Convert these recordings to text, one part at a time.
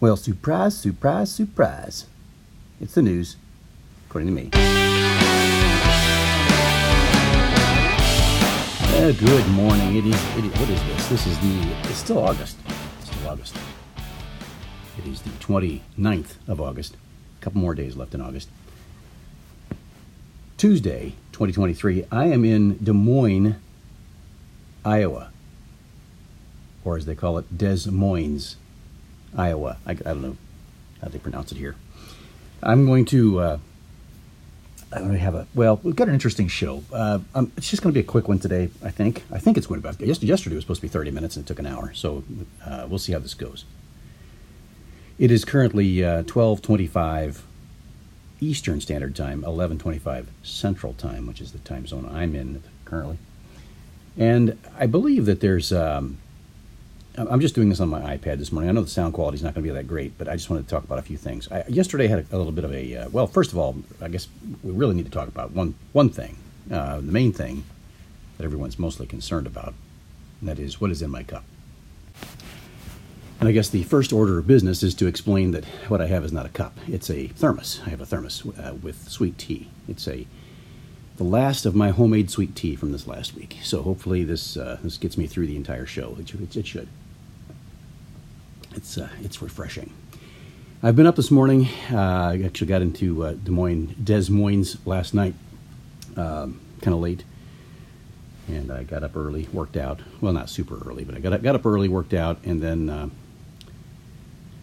Well, surprise, surprise, surprise. It's the news, according to me. Uh, good morning. It is, it is. What is this? This is the. It's still August. It's still August. It is the 29th of August. A couple more days left in August. Tuesday, 2023. I am in Des Moines, Iowa, or as they call it, Des Moines, Iowa. I, I don't know how they pronounce it here. I'm going to. Uh, I'm going to have a well. We've got an interesting show. Uh, um, it's just going to be a quick one today. I think. I think it's going to be. Yesterday was supposed to be 30 minutes and it took an hour. So uh, we'll see how this goes. It is currently 12:25 uh, Eastern Standard Time, 11:25 Central Time, which is the time zone I'm in currently. And I believe that there's. Um, I'm just doing this on my iPad this morning. I know the sound quality is not going to be that great, but I just wanted to talk about a few things. I, yesterday I had a, a, little bit of a uh, well. First of all, I guess we really need to talk about one one thing, uh, the main thing that everyone's mostly concerned about, and that is what is in my cup. And I guess the first order of business is to explain that what I have is not a cup; it's a thermos. I have a thermos uh, with sweet tea. It's a the last of my homemade sweet tea from this last week. So hopefully this uh, this gets me through the entire show. It, it, it should. It's uh, it's refreshing. I've been up this morning. Uh, I actually got into uh, Des Moines, Des Moines last night, um, kind of late, and I got up early, worked out. Well, not super early, but I got up, got up early, worked out, and then uh,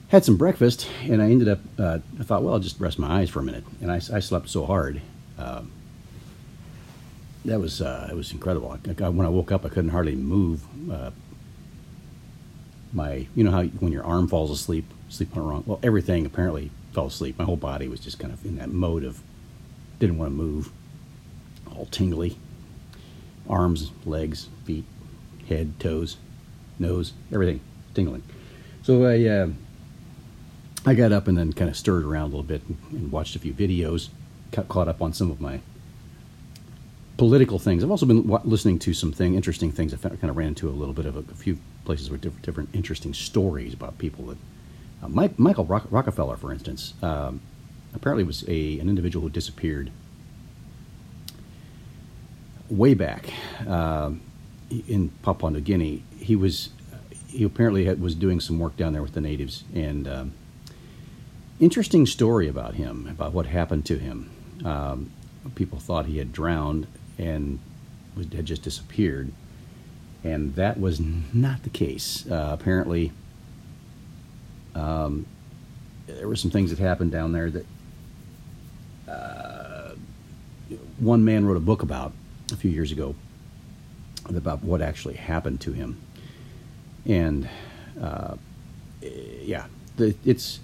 had some breakfast. And I ended up. Uh, I thought, well, I'll just rest my eyes for a minute, and I, I slept so hard. Um, that was uh, it was incredible. I, when I woke up, I couldn't hardly move. Uh, my, you know how when your arm falls asleep, sleep went wrong. Well, everything apparently fell asleep. My whole body was just kind of in that mode of didn't want to move, all tingly. Arms, legs, feet, head, toes, nose, everything tingling. So I, uh, I got up and then kind of stirred around a little bit and, and watched a few videos, caught up on some of my political things. I've also been listening to some thing, interesting things. I kind of ran into a little bit of a, a few places with different, different, interesting stories about people that. Uh, Mike, Michael Rock, Rockefeller, for instance, um, apparently was a an individual who disappeared way back uh, in Papua New Guinea. He was he apparently had, was doing some work down there with the natives, and um, interesting story about him about what happened to him. Um, people thought he had drowned and had just disappeared. And that was not the case. Uh, apparently, um, there were some things that happened down there that uh, one man wrote a book about a few years ago about what actually happened to him. And uh, yeah, the, it's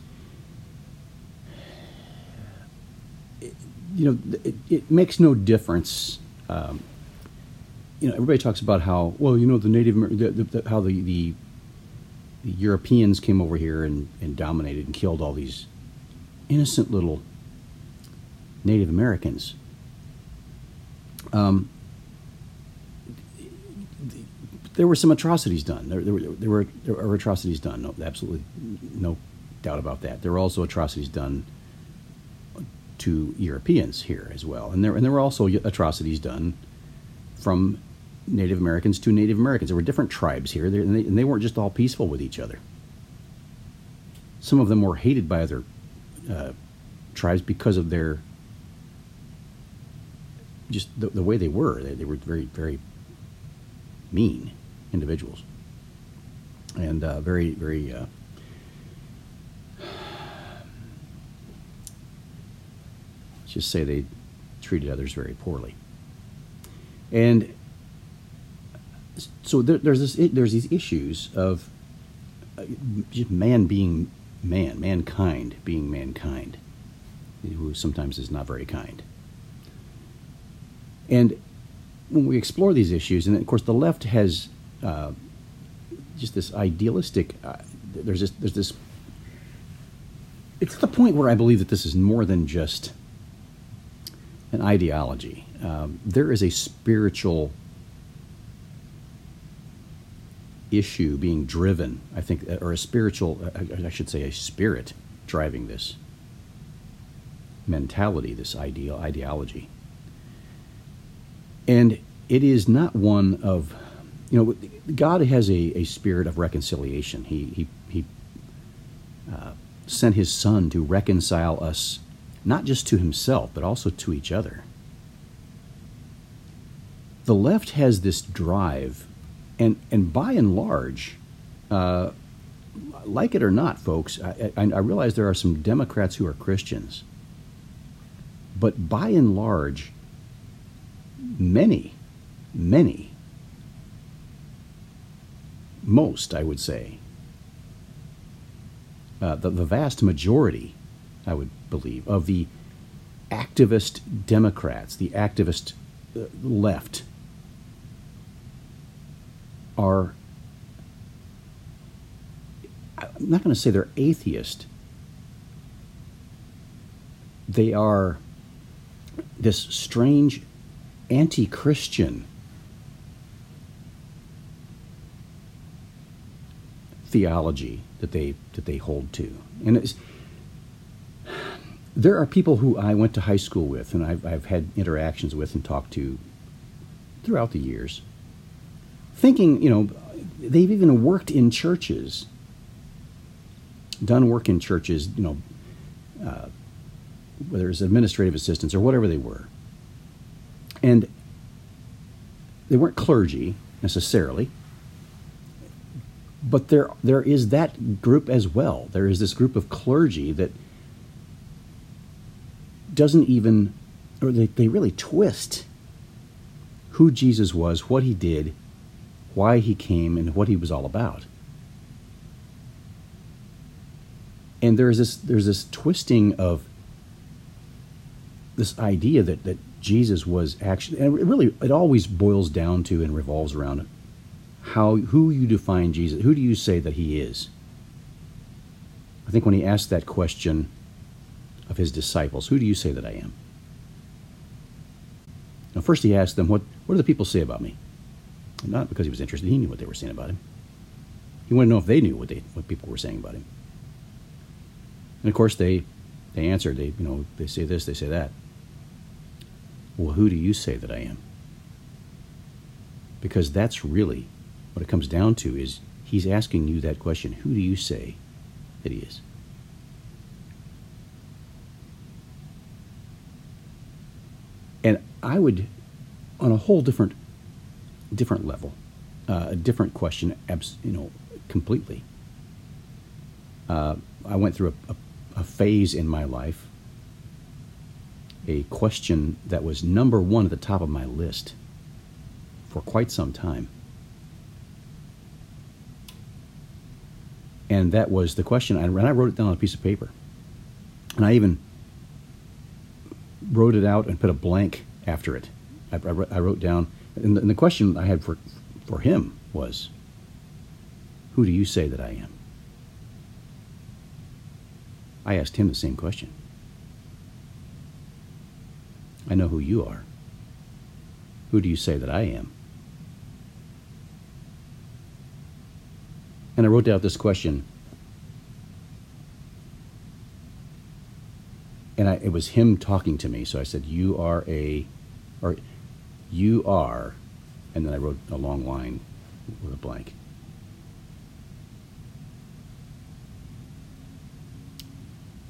you know, it, it, makes no difference um, you know, everybody talks about how well, you know, the Native, the, the, how the, the, the Europeans came over here and, and dominated and killed all these innocent little Native Americans. Um, there were some atrocities done. There, there, were, there, were, there were atrocities done. No, absolutely, no doubt about that. There were also atrocities done to Europeans here as well, and there and there were also atrocities done from Native Americans to Native Americans. There were different tribes here, and they, and they weren't just all peaceful with each other. Some of them were hated by other uh, tribes because of their just the, the way they were. They, they, were very very mean individuals, and uh, very very. Uh, just say they treated others very poorly. And so there, there's this, there's these issues of uh, man being man, mankind being mankind, who sometimes is not very kind. And when we explore these issues, and of course the left has uh, just this idealistic. Uh, there's this. There's this. It's the point where I believe that this is more than just an ideology. Um, there is a spiritual issue being driven, I think, or a spiritual, I should say, a spirit driving this mentality, this ideal ideology. And it is not one of, you know, God has a, a spirit of reconciliation. He, he, he uh, sent his son to reconcile us not just to himself, but also to each other. The left has this drive, and, and by and large, uh, like it or not, folks, I, I, I realize there are some Democrats who are Christians. But by and large, many, many, most, I would say, uh, the, the vast majority, I would believe, of the activist Democrats, the activist uh, left, are, I'm not going to say they're atheist, they are this strange anti Christian theology that they that they hold to. And there are people who I went to high school with and I've, I've had interactions with and talked to throughout the years, thinking, you know, they've even worked in churches, done work in churches, you know, uh, whether it's administrative assistants or whatever they were. And they weren't clergy necessarily, but there there is that group as well. There is this group of clergy that doesn't even or they, they really twist who Jesus was, what he did, why he came, and what he was all about. And there's this there's this twisting of this idea that, that Jesus was actually, and it really, it always boils down to and revolves around how, who you define Jesus. Who do you say that he is? I think when he asked that question of his disciples, who do you say that I am? Now, first he asked them, what, what do the people say about me? Not because he was interested, he knew what they were saying about him. He wanted to know if they knew what, they, what people were saying about him. And of course, they, they answered, they, you know, they say this, they say that. Well, who do you say that I am? Because that's really what it comes down to is he's asking you that question. Who do you say that he is? And I would, on a whole different, different level, uh, a different question, you know, completely. Uh, I went through a, a, a phase in my life a question that was number one at the top of my list for quite some time. And that was the question, and I wrote it down on a piece of paper. And I even wrote it out and put a blank after it. I, I wrote down, and the, and the question I had for, for him was, Who do you say that I am? I asked him the same question. I know who you are. Who do you say that I am? And I wrote down this question. And I, it was him talking to me. So I said, You are a, or you are, and then I wrote a long line with a blank.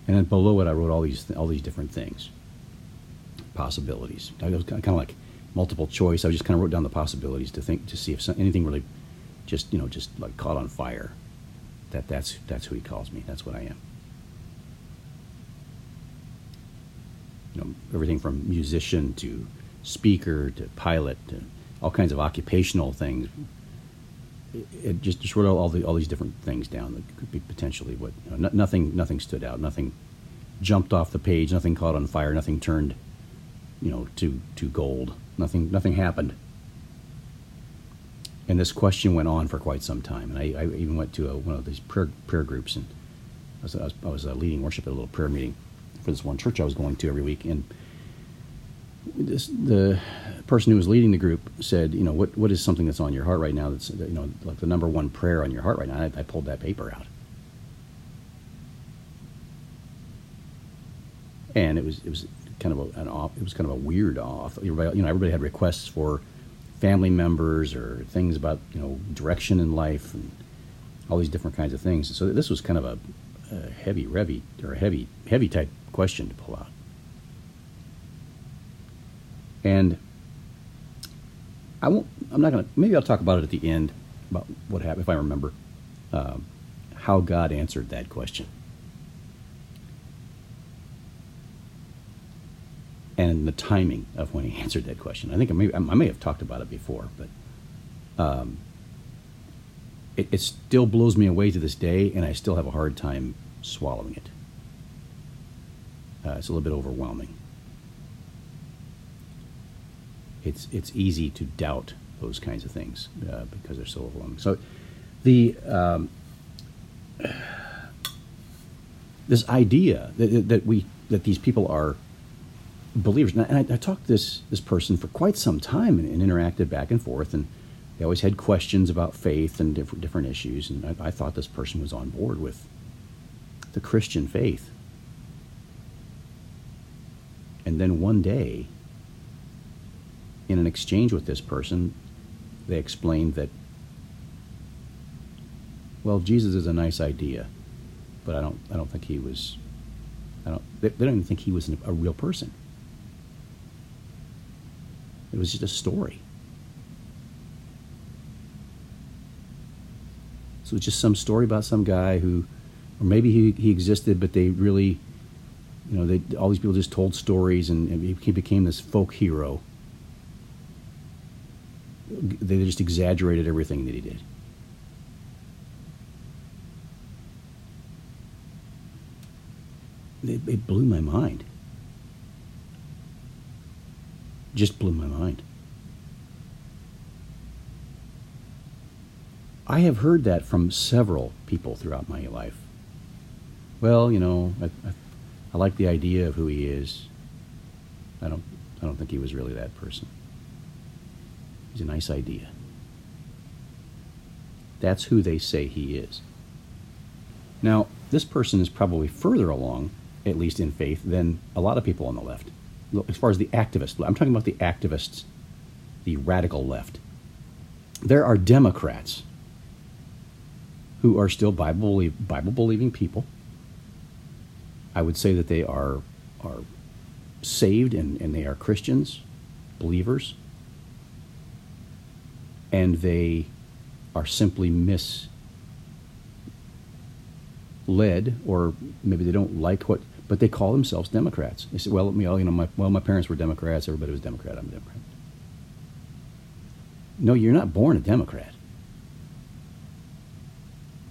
And then below it, I wrote all these all these different things possibilities. I was kind of like multiple choice. I just kind of wrote down the possibilities to think to see if some, anything really just you know just like caught on fire. That that's that's who he calls me. That's what I am. You know everything from musician to speaker to pilot to all kinds of occupational things. It, just just wrote all the all these different things down that could be potentially what you know, nothing nothing stood out. Nothing jumped off the page. Nothing caught on fire. Nothing turned you know, to, to gold. Nothing, nothing happened. And this question went on for quite some time. And I, I even went to a, one of these prayer, prayer groups, and I was, I was, I was uh, leading worship at a little prayer meeting for this one church I was going to every week. And this, the person who was leading the group said, you know, what, what is something that's on your heart right now that's, you know, like the number one prayer on your heart right now? I, I pulled that paper out. And it was, it was kind of a, an off, it was kind of a weird off. Everybody, you know, everybody had requests for family members or things about, you know, direction in life and all these different kinds of things. So this was kind of a, a heavy, revy, or a heavy, heavy type question to pull out. And I won't. I'm not gonna. Maybe I'll talk about it at the end about what happened if I remember um, how God answered that question. And the timing of when he answered that question. I think I may, I may have talked about it before, but um, it, it still blows me away to this day, and I still have a hard time swallowing it. Uh, it's a little bit overwhelming it's it's easy to doubt those kinds of things uh, because they're so overwhelming. So the um, this idea that, that we that these people are believers, and I, I talked to this this person for quite some time and, and, interacted back and forth, and they always had questions about faith and different different issues, and I, I thought this person was on board with the Christian faith. And then one day, in an exchange with this person, they explained that, well, Jesus is a nice idea, but I don't, I don't think he was, I don't, they, they don't even think he was a real person. It was just a story. So it's just some story about some guy who, or maybe he, he existed, but they really, you know, they, all these people just told stories and, he became this folk hero they just exaggerated everything that he did. It, it blew my mind. Just blew my mind. I have heard that from several people throughout my life. Well, you know, I, I, I like the idea of who he is. I don't, I don't think he was really that person. He's a nice idea. That's who they say he is. Now, this person is probably further along, at least in faith, than a lot of people on the left. As far as the activists, I'm talking about the activists, the radical left. There are Democrats who are still Bible Bible believing people. I would say that they are are saved and, and they are Christians, believers and they are simply misled, or maybe they don't like what, but they call themselves Democrats. They say, "Well, you know, my well, my parents were Democrats. Everybody was Democrat. I'm a Democrat." No, you're not born a Democrat.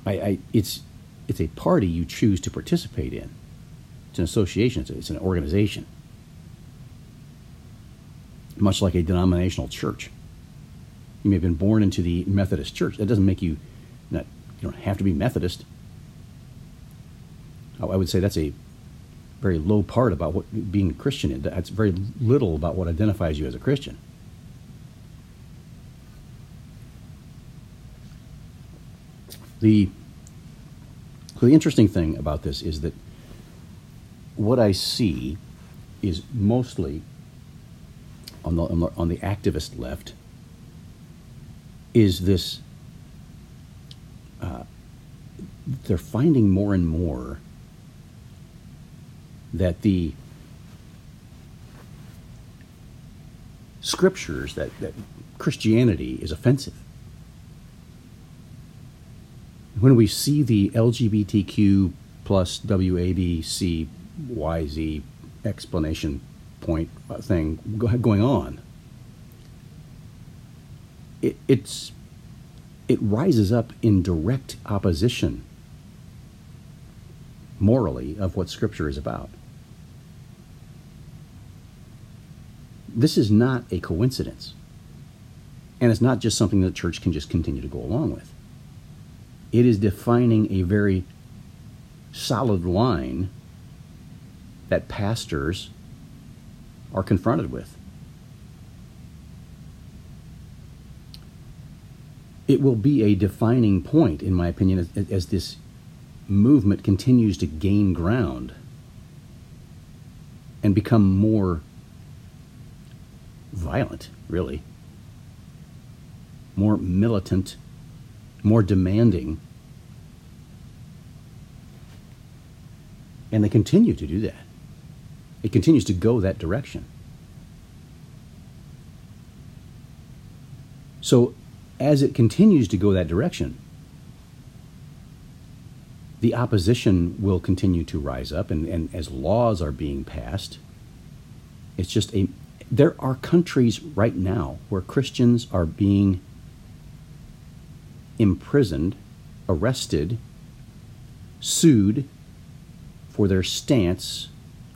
I, I it's it's a party you choose to participate in. It's an association. It's, an organization, much like a denominational church. You may have been born into the Methodist Church. That doesn't make you not. You don't have to be Methodist. I would say that's a very low part about what being a Christian is. That's very little about what identifies you as a Christian. The the interesting thing about this is that what I see is mostly on the, on the, on the activist left is this uh, they're finding more and more that the scriptures that, that Christianity is offensive. When we see the LGBTQ plus WABC YZ explanation point thing going on, it, it's it rises up in direct opposition morally of what Scripture is about. This is not a coincidence. And it's not just something the church can just continue to go along with. It is defining a very solid line that pastors are confronted with. It will be a defining point, in my opinion, as, as this movement continues to gain ground and become more violent, really, more militant, more demanding. And they continue to do that. It continues to go that direction. So, as it continues to go that direction, the opposition will continue to rise up, and, and as laws are being passed, it's just a. There are countries right now where Christians are being imprisoned, arrested, sued for their stance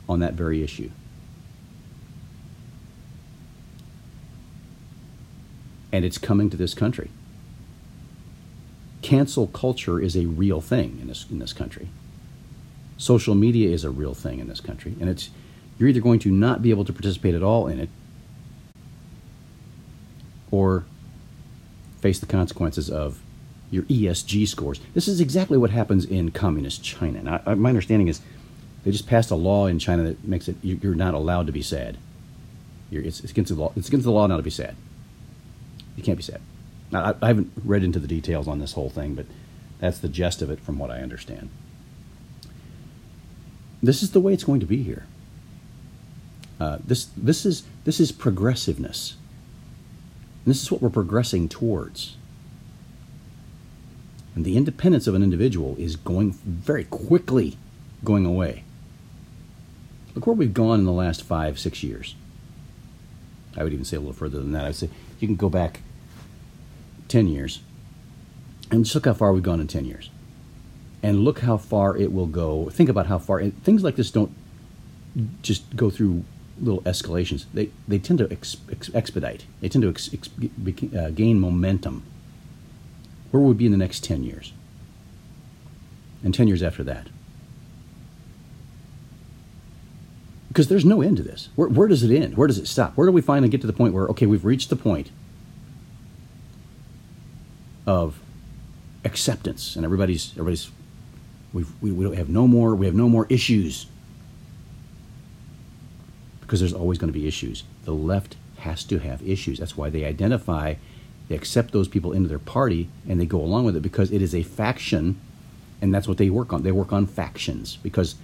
on that very issue. And it's coming to this country. Cancel culture is a real thing in this, in this country. Social media is a real thing in this country. And it's, you're either going to not be able to participate at all in it or face the consequences of your ESG scores. This is exactly what happens in communist China. Now, my understanding is they just passed a law in China that makes it you're not allowed to be sad. It's, it's, against the law. It's against the law not to be sad. You can't be sad. Now, I, I haven't read into the details on this whole thing, but that's the gist of it from what I understand. This is the way it's going to be here. Uh, this this is this is progressiveness. And this is what we're progressing towards. And the independence of an individual is going very quickly going away. Look where we've gone in the last five, six years. I would even say a little further than that. I would say you can go back 10 years and just look how far we've gone in 10 years. And look how far it will go. Think about how far. things like this don't just go through little escalations. They, they tend to ex, ex, expedite, they tend to ex, uh, gain momentum where will we be in the next 10 years? And 10 years after that? Because there's no end to this. Where, where does it end? Where does it stop? Where do we finally get to the point where, okay, we've reached the point of acceptance and everybody's, everybody's, we've, we, we don't have no more, we have no more issues. Because there's always going to be issues. The left has to have issues. That's why they identify they accept those people into their party and they go along with it because it is a faction, and that's what they work on. They work on factions because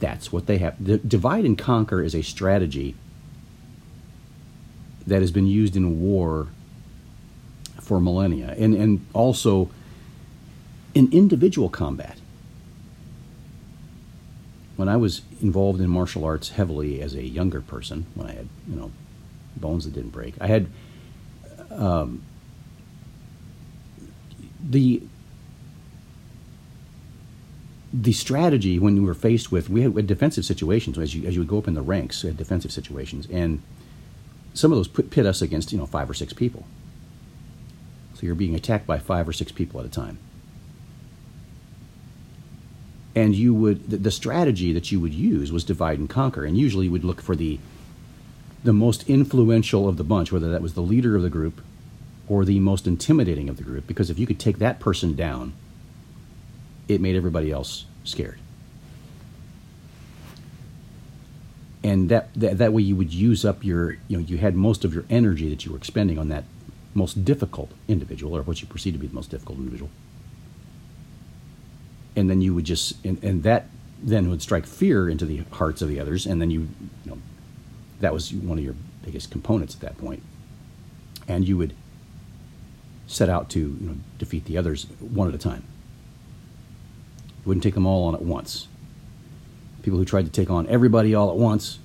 that's what they have. The divide and conquer is a strategy that has been used in war for millennia and, and also in individual combat. When I was involved in martial arts heavily as a younger person, when I had, you know, bones that didn't break, I had um, the the strategy when we were faced with we had, we had, defensive situations as you as you would go up in the ranks, we had defensive situations, and some of those put, pit us against you know five or six people. So you're being attacked by five or six people at a time, and you would the, the strategy that you would use was divide and conquer, and usually you would look for the the most influential of the bunch, whether that was the leader of the group or the most intimidating of the group, because if you could take that person down, it made everybody else scared. And that, that, that way you would use up your, you know, you had most of your energy that you were expending on that most difficult individual, or what you perceive to be the most difficult individual. And then you would just, and, and that then would strike fear into the hearts of the others, and then you, you know, that was one of your biggest components at that point. And you would set out to you know, defeat the others one at a time. Wouldn't take them all on at once. People who tried to take on everybody all at once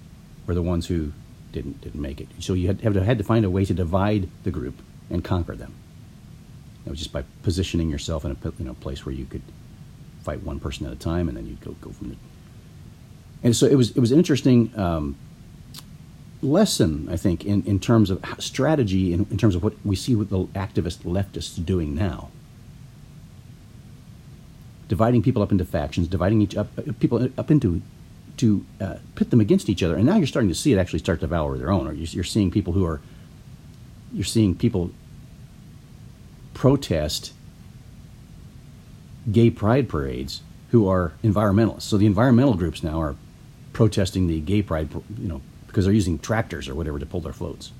were the ones who didn't didn't make it. So you had, had to find a way to divide the group and conquer them. It was just by positioning yourself in a you know, place where you could fight one person at a time, and then you'd go go from it. And so it was it was an interesting. Um, lesson, I think, in, in terms of strategy, in, in terms of what we see with the activist leftists doing now. Dividing people up into factions, dividing each up, people up into to uh, pit them against each other, and now you're starting to see it actually start to devour their own. Or you're seeing people who are, you're seeing people protest gay pride parades who are environmentalists. So the environmental groups now are protesting the gay pride, you know, because they're using tractors or whatever to pull their floats.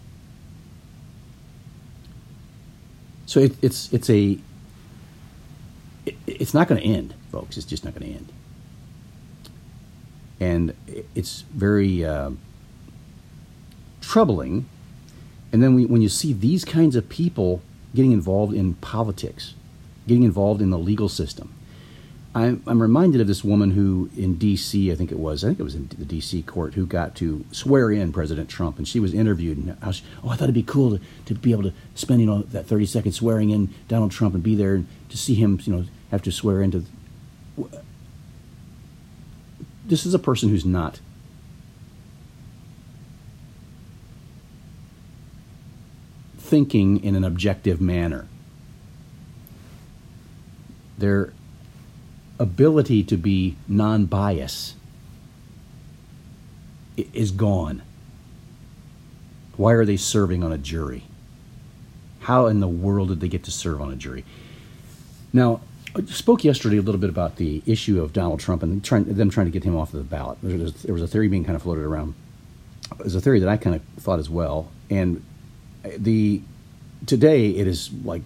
So it, it's it's a it's not going to end, folks. It's just not going to end, and it's very uh, troubling. And then we, when you see these kinds of people getting involved in politics, getting involved in the legal system, I'm, I'm reminded of this woman who in D.C. I think it was I think it was in the D.C. court who got to swear in President Trump, and she was interviewed. And she, oh, I thought it'd be cool to, to be able to spend you know that 30 seconds swearing in Donald Trump and be there and to see him you know have to swear into. This is a person who's not thinking in an objective manner. They're ability to be non bias is gone. Why are they serving on a jury? How in the world did they get to serve on a jury? Now, I spoke yesterday a little bit about the issue of Donald Trump and trying, them trying to get him off of the ballot. There was, there was a theory being kind of floated around. It was a theory that I kind of thought as well. And the today it is like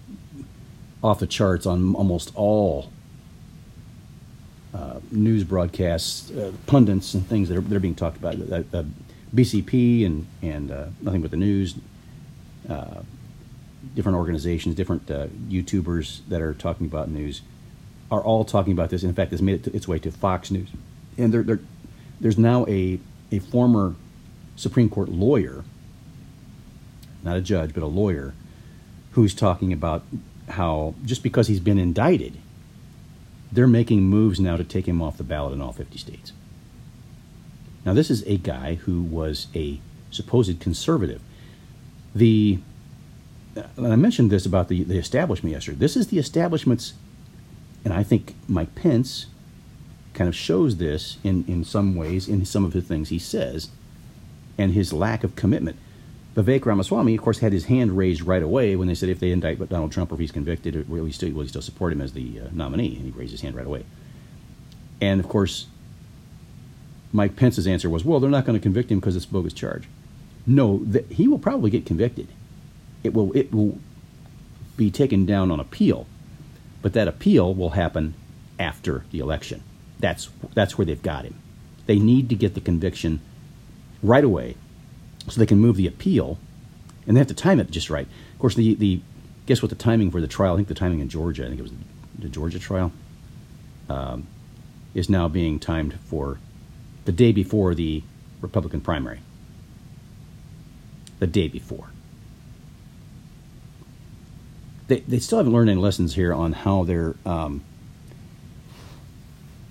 off the charts on almost all uh, news broadcasts, uh, pundits, and things that are, that are being talked about. Uh, uh BCP and and uh, nothing but the news, uh, different organizations, different YouTubers that are talking about news, are all talking about this. In fact, this made it to, its way to Fox News, and there, there, there's now a a former Supreme Court lawyer, not a judge, but a lawyer, who's talking about how just because he's been indicted they're making moves now to take him off the ballot in all 50 states. Now, this is a guy who was a supposed conservative. The and I mentioned this about the, the establishment yesterday. This is the establishment's, and I think Mike Pence kind of shows this in, in some ways in some of the things he says and his lack of commitment. Vivek Ramaswamy, of course, had his hand raised right away when they said if they indict Donald Trump or if he's convicted, will he still, will he still support him as the uh, nominee? And he raised his hand right away. And of course, Mike Pence's answer was, well, they're not going to convict him because it's a bogus charge. No, he will probably get convicted. It will, it will be taken down on appeal, but that appeal will happen after the election. That's, that's where they've got him. They need to get the conviction right away so they can move the appeal, and they have to time it just right. Of course, the the guess what the timing for the trial? I think the timing in Georgia, I think it was the Georgia trial, um, is now being timed for the day before the Republican primary. The day before. They, they still haven't learned any lessons here on how they're um,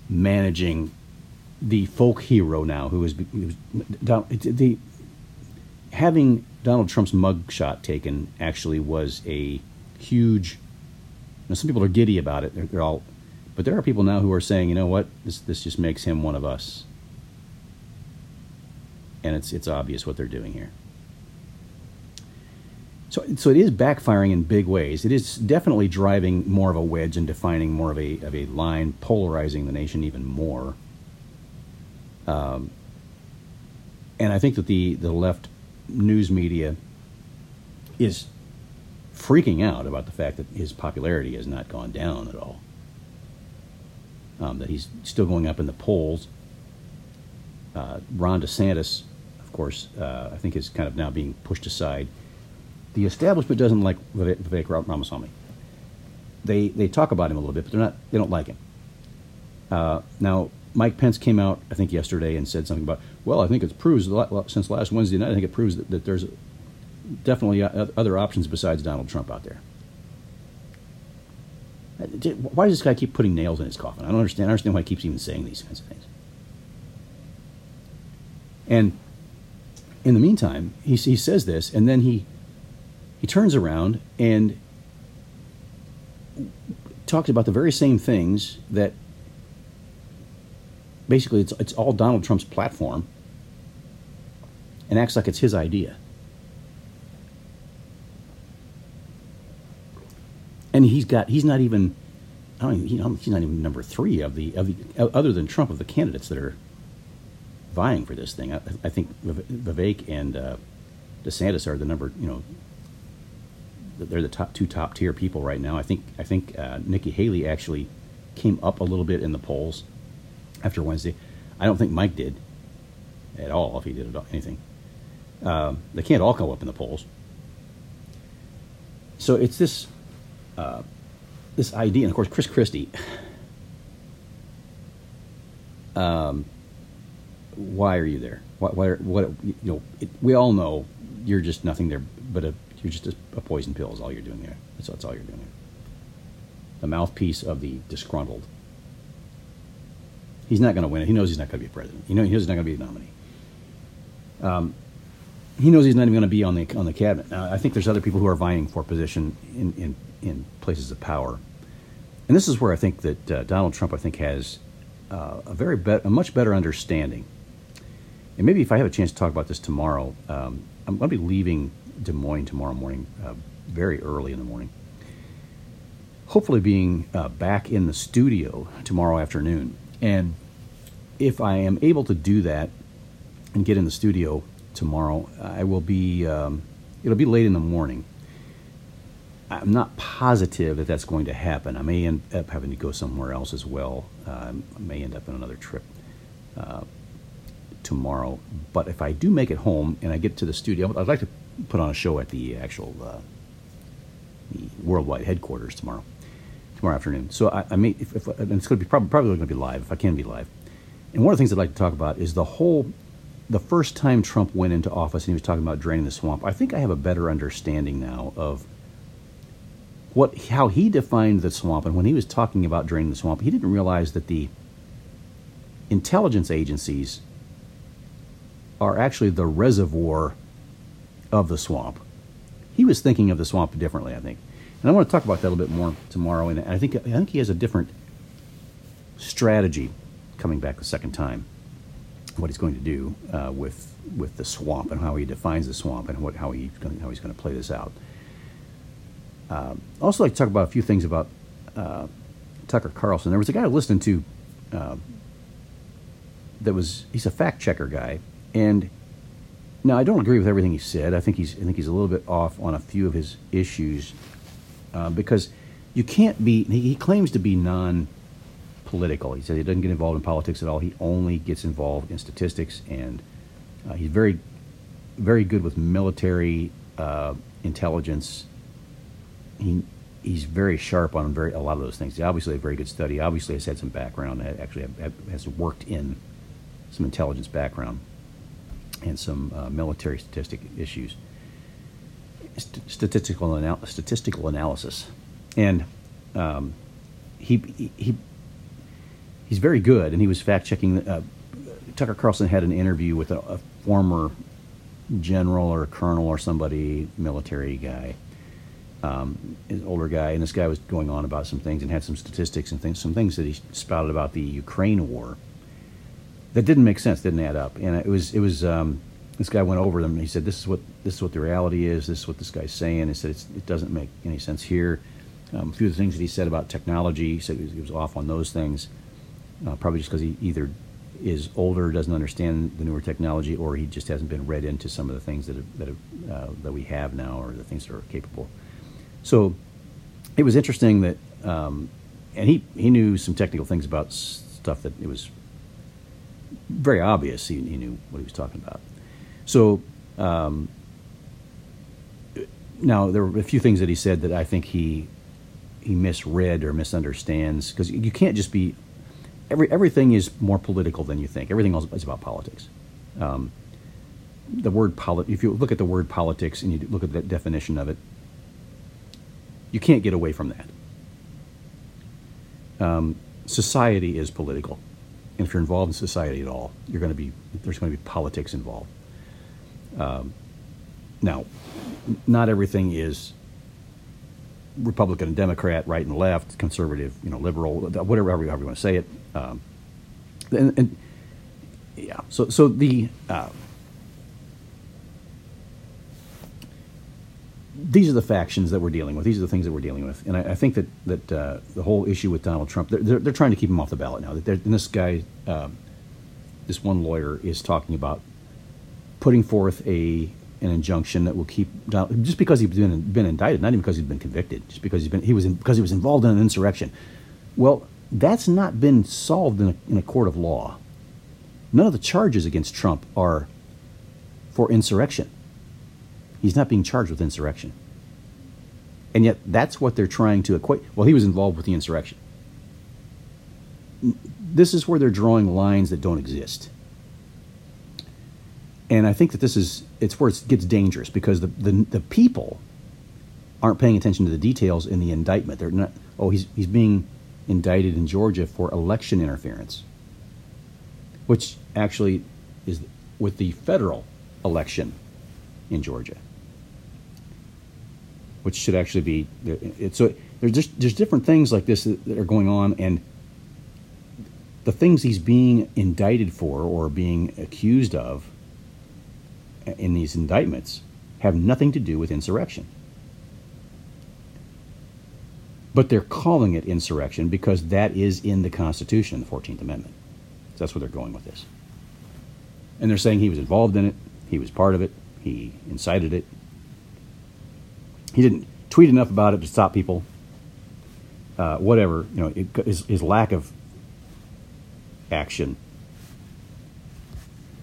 managing the folk hero now, who is, who is the having Donald Trump's mugshot taken actually was a huge. Now, some people are giddy about it. They're, they're, all, but there are people now who are saying, you know what, this this just makes him one of us, and it's it's obvious what they're doing here. So, so it is backfiring in big ways. It is definitely driving more of a wedge and defining more of a of a line, polarizing the nation even more. Um, and I think that the the left news media is freaking out about the fact that his popularity has not gone down at all. Um, that he's still going up in the polls. Uh, Ron DeSantis, of course, uh, I think is kind of now being pushed aside. The establishment doesn't like Vivek Ramaswamy. They they talk about him a little bit, but they're not. They don't like him. Uh, now, Mike Pence came out, I think, yesterday and said something about, well, I think it proves since last Wednesday night, I think it proves that, that there's definitely other options besides Donald Trump out there. Uh, why does this guy keep putting nails in his coffin? I don't understand. I understand why he keeps even saying these kinds of things. And in the meantime, he, he says this, and then he he turns around and talks about the very same things that basically it's, it's all Donald Trump's platform and acts like it's his idea. and he's got he's not even I don't even, he's not even number three of the of the other than Trump of the candidates that are vying for this thing. I, I think Vivek and uh, DeSantis are the number you know they're the top two top tier people right now. I think I think uh, Nikki Haley actually came up a little bit in the polls after Wednesday. I don't think Mike did at all if he did anything. Um, they can't all come up in the polls. So it's this uh, this idea, and of course, Chris Christie. Um, why are you there? What, what, what you know? It, we all know you're just nothing there, but a, you're just a, a, poison pill is all you're doing there. That's, that's all you're doing there. The mouthpiece of the disgruntled. He's not going to win it. He knows he's not going to be president. He knows he's not going to be the nominee. Um, he knows he's not even going to be on the on the cabinet. Now, I think there's other people who are vying for position in, in, in places of power, and this is where I think that uh, Donald Trump, I think, has uh, a very be- a much better understanding. And maybe if I have a chance to talk about this tomorrow, um, I'm going to be leaving Des Moines tomorrow morning, uh, very early in the morning. Hopefully, being uh, back in the studio tomorrow afternoon, and if I am able to do that and get in the studio tomorrow. I will be, um, it'll be late in the morning. I'm not positive that that's going to happen. I may end up having to go somewhere else as well. Uh, I may end up on another trip uh, tomorrow. But if I do make it home and I get to the studio, I'd like to put on a show at the actual uh, the worldwide headquarters tomorrow, tomorrow afternoon. So I, I if, if, and it's going to be probably, probably going to be live if I can be live. And one of the things I'd like to talk about is the whole the first time Trump went into office and he was talking about draining the swamp, I think I have a better understanding now of what how he defined the swamp. And when he was talking about draining the swamp, he didn't realize that the intelligence agencies are actually the reservoir of the swamp. He was thinking of the swamp differently, I think. And I want to talk about that a little bit more tomorrow. And I think I think he has a different strategy coming back the second time what he's going to do uh, with with the swamp and how he defines the swamp and what how he's going, how he's going to play this out. Uh, also, like to talk about a few things about uh, Tucker Carlson. There was a guy I listened to uh, that was he's a fact checker guy, and now I don't agree with everything he said. I think he's I think he's a little bit off on a few of his issues uh, because you can't be. He, claims to be non political. He says he doesn't get involved in politics at all. He only gets involved in statistics, and uh, he's very, very good with military uh, intelligence. He he's very sharp on very a lot of those things. He obviously a very good study. Obviously has had some background. Actually, has worked in some intelligence background and some uh, military statistic issues, St- statistical anal- statistical analysis, and um, he he he's very good, and he was fact checking. Uh, Tucker Carlson had an interview with a, a, former general or a colonel or somebody, military guy, um, an older guy, and this guy was going on about some things and had some statistics and things, some things that he spouted about the Ukraine war that didn't make sense, didn't add up, and it was it was. Um, this guy went over them and he said, "This is what this is what the reality is. This is what this guy's saying." He said, "It doesn't make any sense here." Um, a few of the things that he said about technology, he said he was off on those things uh, probably just because he either is older, doesn't understand the newer technology, or he just hasn't been read into some of the things that have, that have, uh, that we have now, or the things that are capable. So it was interesting that, um, and he he knew some technical things about stuff that it was very obvious. He, he knew what he was talking about. So um, now there were a few things that he said that I think he he misread or misunderstands because you can't just be every, everything is more political than you think. Everything else is about politics. Um, the word polit- if you look at the word politics and you look at the definition of it, you can't get away from that. Um, society is political. And if you're involved in society at all, you're going to be there's going to be politics involved. Um, now, not everything is Republican and Democrat, right and left, conservative, you know, liberal, whatever, however you want to say it. Um, and, and, yeah, so so the uh, these are the factions that we're dealing with. These are the things that we're dealing with, and I, I think that that uh, the whole issue with Donald Trump, they're, they're, they're trying to keep him off the ballot now. They're, and this guy, um, this one lawyer, is talking about putting forth a an injunction that will keep Donald, just because he's been been indicted, not even because he's been convicted, just because he's been he was in, because he was involved in an insurrection. Well, that's not been solved in a, in a court of law. None of the charges against Trump are for insurrection. He's not being charged with insurrection. And yet, that's what they're trying to equate. Well, he was involved with the insurrection. This is where they're drawing lines that don't exist. And I think that this is it's where it gets dangerous because the, the, the people aren't paying attention to the details in the indictment. They're not, oh, he's, he's being indicted in Georgia for election interference, which actually is with the federal election in Georgia which should actually be it's so there's just there's different things like this that are going on and the things he's being indicted for or being accused of in these indictments have nothing to do with insurrection but they're calling it insurrection because that is in the constitution the 14th amendment so that's where they're going with this and they're saying he was involved in it he was part of it he incited it he didn't tweet enough about it to stop people. Uh, whatever, you know, it, his, his lack of action.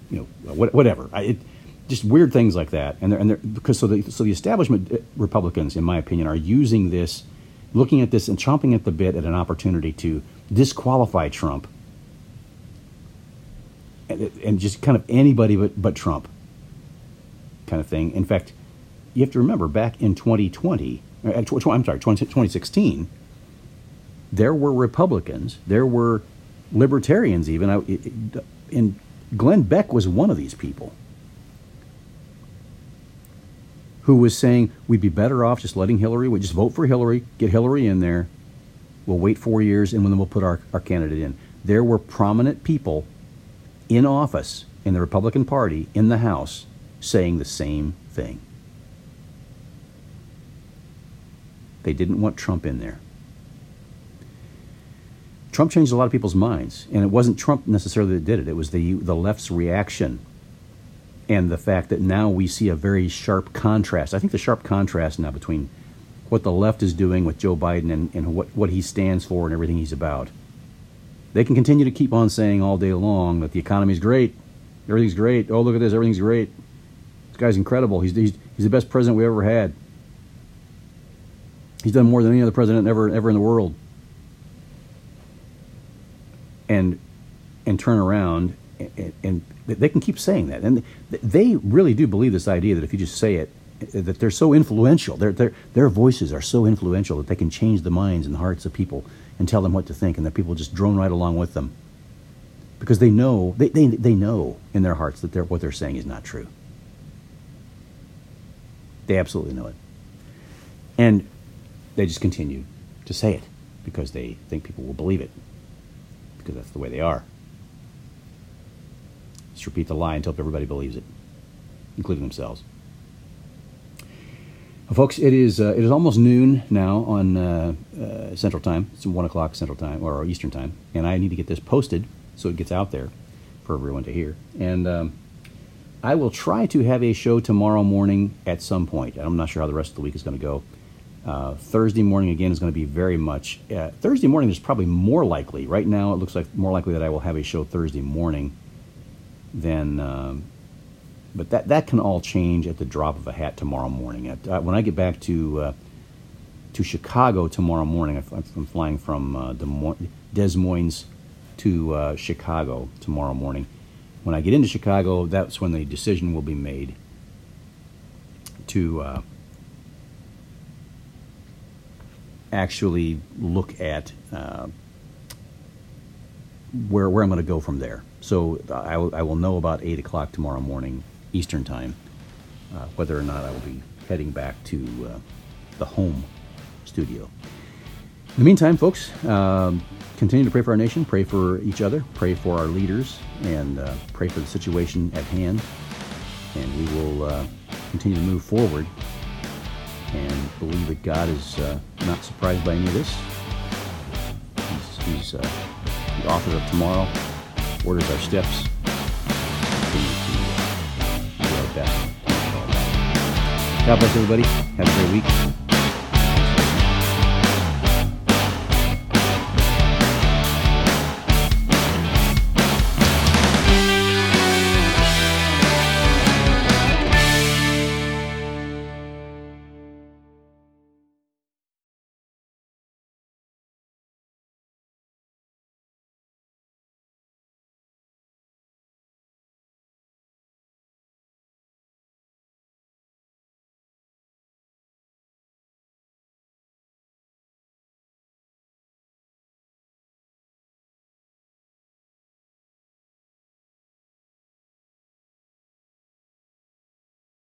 You know, whatever. I, it, just weird things like that, and they're, and they're, because so the so the establishment uh, Republicans, in my opinion, are using this, looking at this and chomping at the bit at an opportunity to disqualify Trump, and, and just kind of anybody but but Trump, kind of thing. In fact, you have to remember back in 2020, uh, I'm sorry, 2016, there were Republicans, there were libertarians even, and Glenn Beck was one of these people who was saying we'd be better off just letting Hillary, we just vote for Hillary, get Hillary in there, we'll wait four years, and then we'll put our, our candidate in. There were prominent people in office in the Republican Party in the House saying the same thing. They didn't want Trump in there. Trump changed a lot of people's minds, and it wasn't Trump necessarily that did it. It was the the left's reaction, and the fact that now we see a very sharp contrast. I think the sharp contrast now between what the left is doing with Joe Biden and, and what, what he stands for and everything he's about. They can continue to keep on saying all day long that the economy is great, everything's great. Oh, look at this, everything's great. This guy's incredible. He's, he's, he's the best president we ever had. He's done more than any other president ever ever in the world. And and turn around and, and they can keep saying that, and they really do believe this idea that if you just say it, that they're so influential. Their their their voices are so influential that they can change the minds and the hearts of people and tell them what to think, and that people just drone right along with them because they know they, they, they know in their hearts that they're, what they're saying is not true. They absolutely know it. And they just continue to say it because they think people will believe it because that's the way they are. Just repeat the lie until everybody believes it, including themselves. Well, folks, it is uh, it is almost noon now on uh, uh, Central Time. It's one o'clock Central Time or Eastern Time, and I need to get this posted so it gets out there for everyone to hear. And um, I will try to have a show tomorrow morning at some point. I'm not sure how the rest of the week is going to go. Uh, Thursday morning again is going to be very much. Uh, Thursday morning is probably more likely. Right now, it looks like more likely that I will have a show Thursday morning than. Um, but that that can all change at the drop of a hat tomorrow morning. At, uh, when I get back to uh, to Chicago tomorrow morning, I'm flying from uh, Des Moines to uh, Chicago tomorrow morning. When I get into Chicago, that's when the decision will be made to actually look at uh, where where I'm going to go from there. So uh, I, w- I will know about 8 o'clock tomorrow morning, Eastern Time, uh, whether or not I will be heading back to uh, the home studio. In the meantime, folks, um, continue to pray for our nation, pray for each other, pray for our leaders, and uh, pray for the situation at hand. And we will uh, continue to move forward and believe that God is uh, not surprised by any of this. He's, he's the author of tomorrow orders our steps. Uh, God bless everybody. Have a great week.